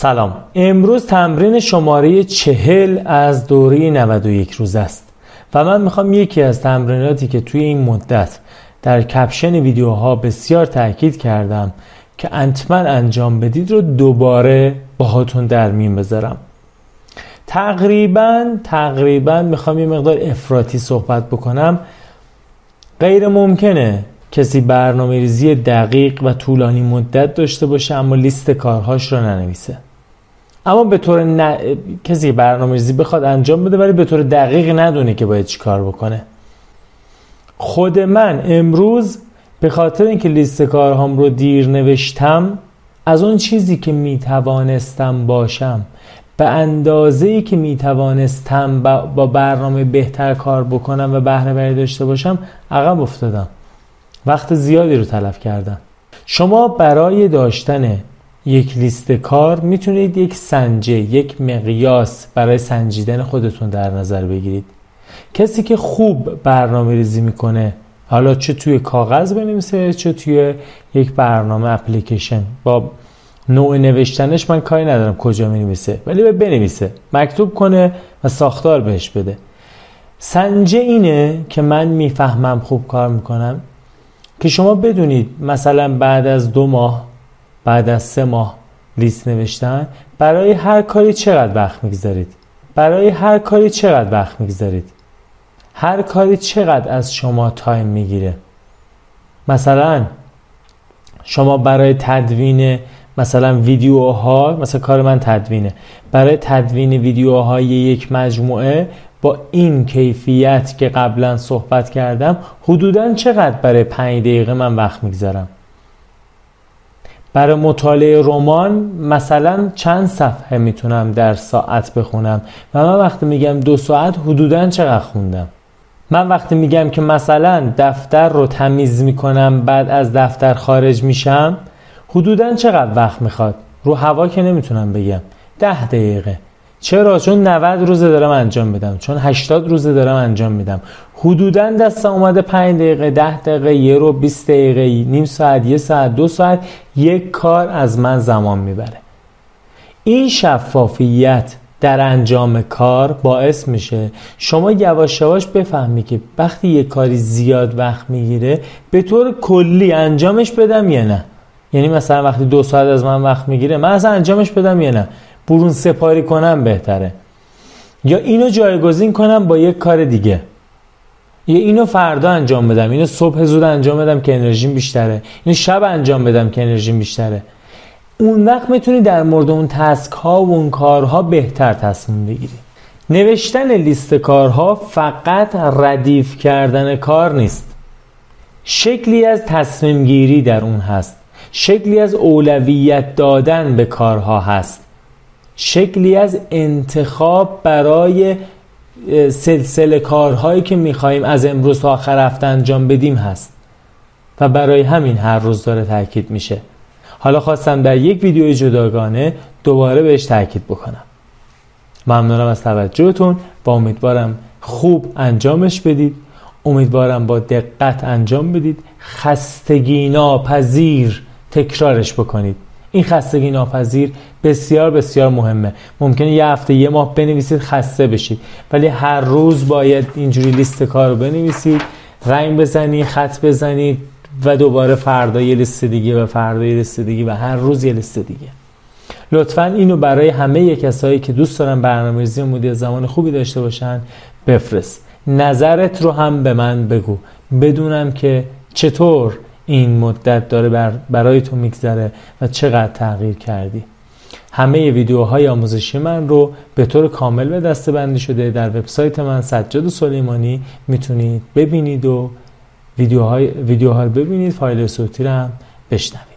سلام. امروز تمرین شماره چهل از دوره 91 روز است و من می‌خوام یکی از تمریناتی که توی این مدت در کپشن ویدیوها بسیار تاکید کردم که انتمن انجام بدید رو دوباره باهاتون در میون بذارم. تقریبا تقریبا می‌خوام یه مقدار افراطی صحبت بکنم. غیر ممکنه کسی برنامه ریزی دقیق و طولانی مدت داشته باشه اما لیست کارهاش رو ننویسه. اما به طور ن... کسی برنامه ریزی بخواد انجام بده ولی به طور دقیق ندونه که باید چی کار بکنه. خود من امروز به خاطر اینکه لیست کارهام رو دیر نوشتم از اون چیزی که می توانستم باشم به اندازه ای که می توانستم با برنامه بهتر کار بکنم و بهره وری داشته باشم عقب افتادم. وقت زیادی رو تلف کردم. شما برای داشتن یک لیست کار می‌تونید یک سنجه یک مقیاس برای سنجیدن خودتون در نظر بگیرید. کسی که خوب برنامه ریزی می‌کنه حالا چه توی کاغذ بنویسه چه توی یک برنامه اپلیکیشن. با نوع نوشتنش من کاری ندارم کجا می نویسه ولی به بنویسه. مکتوب کنه و ساختار بهش بده. سنجه اینه که من می‌فهمم خوب کار می‌کنم که شما بدونید مثلا بعد از دو ماه بعد از سه ماه لیست نوشتن برای هر کاری چقدر وقت می‌گذارید؟ برای هر کاری چقدر وقت می‌گذارید؟ هر کاری چقدر از شما تایم می‌گیره؟ مثلا شما برای تدوین مثلا ویدیوها مثلا کار من تدوینه. برای تدوین ویدیوهای یک مجموعه با این کیفیت که قبلا صحبت کردم حدودا چقدر برای پنج دقیقه من وقت می‌گذارم؟ برای مطالعه رمان مثلا چند صفحه می‌تونم در ساعت بخونم و من وقتی میگم دو ساعت حدودا چقدر خوندم؟ من وقتی میگم که مثلا دفتر رو تمیز می‌کنم بعد از دفتر خارج میشم حدودا چقدر وقت می‌خواد؟ رو هوا که نمی‌تونم بگم. ده دقیقه. چرا؟ چون 90 روزه دارم انجام میدم. چون 80 روزه دارم انجام میدم. حدودا دست اومده 5 دقیقه 10 دقیقه یه رو 20 دقیقه نیم ساعت یه ساعت دو ساعت یک کار از من زمان می‌بره. این شفافیت در انجام کار باعث میشه شما یواش یواش بفهمی که وقتی یه کاری زیاد وقت می‌گیره به طور کلی انجامش بدم یا نه؟ یعنی مثلا وقتی دو ساعت از من وقت می‌گیره من اصلا انجامش بدم یا نه؟ برون سپاری کنم بهتره. یا اینو جایگزین کنم با یک کار دیگه. یا اینو فردا انجام بدم. اینو صبح زود انجام بدم که انرژیم بیشتره. اینو شب انجام بدم که انرژیم بیشتره. اون وقت می‌تونی در مورد اون تسک ها و اون کارها بهتر تصمیم بگیری. نوشتن لیست کارها فقط ردیف کردن کار نیست. شکلی از تصمیم گیری در اون هست. شکلی از اولویت دادن به کارها هست. شکلی از انتخاب برای سلسله کارهایی که میخواییم از امروز تا آخر هفته انجام بدیم هست و برای همین هر روز داره تاکید میشه. حالا خواستم در یک ویدیو جداگانه دوباره بهش تاکید بکنم. ممنونم از توجهتون. و امیدوارم خوب انجامش بدید. امیدوارم با دقت انجام بدید. خستگی ناپذیر تکرارش بکنید. این خستگی ناپذیر بسیار بسیار مهمه. ممکنه یه هفته یه ماه بنویسید خسته بشید. ولی هر روز باید اینجوری لیست کار رو بنویسید رنگ بزنید خط بزنید و دوباره فردا یه لیست دیگه و فردا یه لیست دیگه و هر روز یه لیست دیگه. لطفا اینو برای همه کسایی که دوست دارن برنامه‌ریزی مدیر زمان خوبی داشته باشن بفرست. نظرت رو هم به من بگو. بدونم که چطور این مدت داره برای تو میگذره و چقدر تغییر کردی. همه ویدیوهای آموزشی من رو به طور کامل به دسته بندی شده در وبسایت من سجاد سلیمانی می‌تونید ببینید و ویدیوهای ویدیوها رو ببینید فایل صوتی رو هم بشنوید.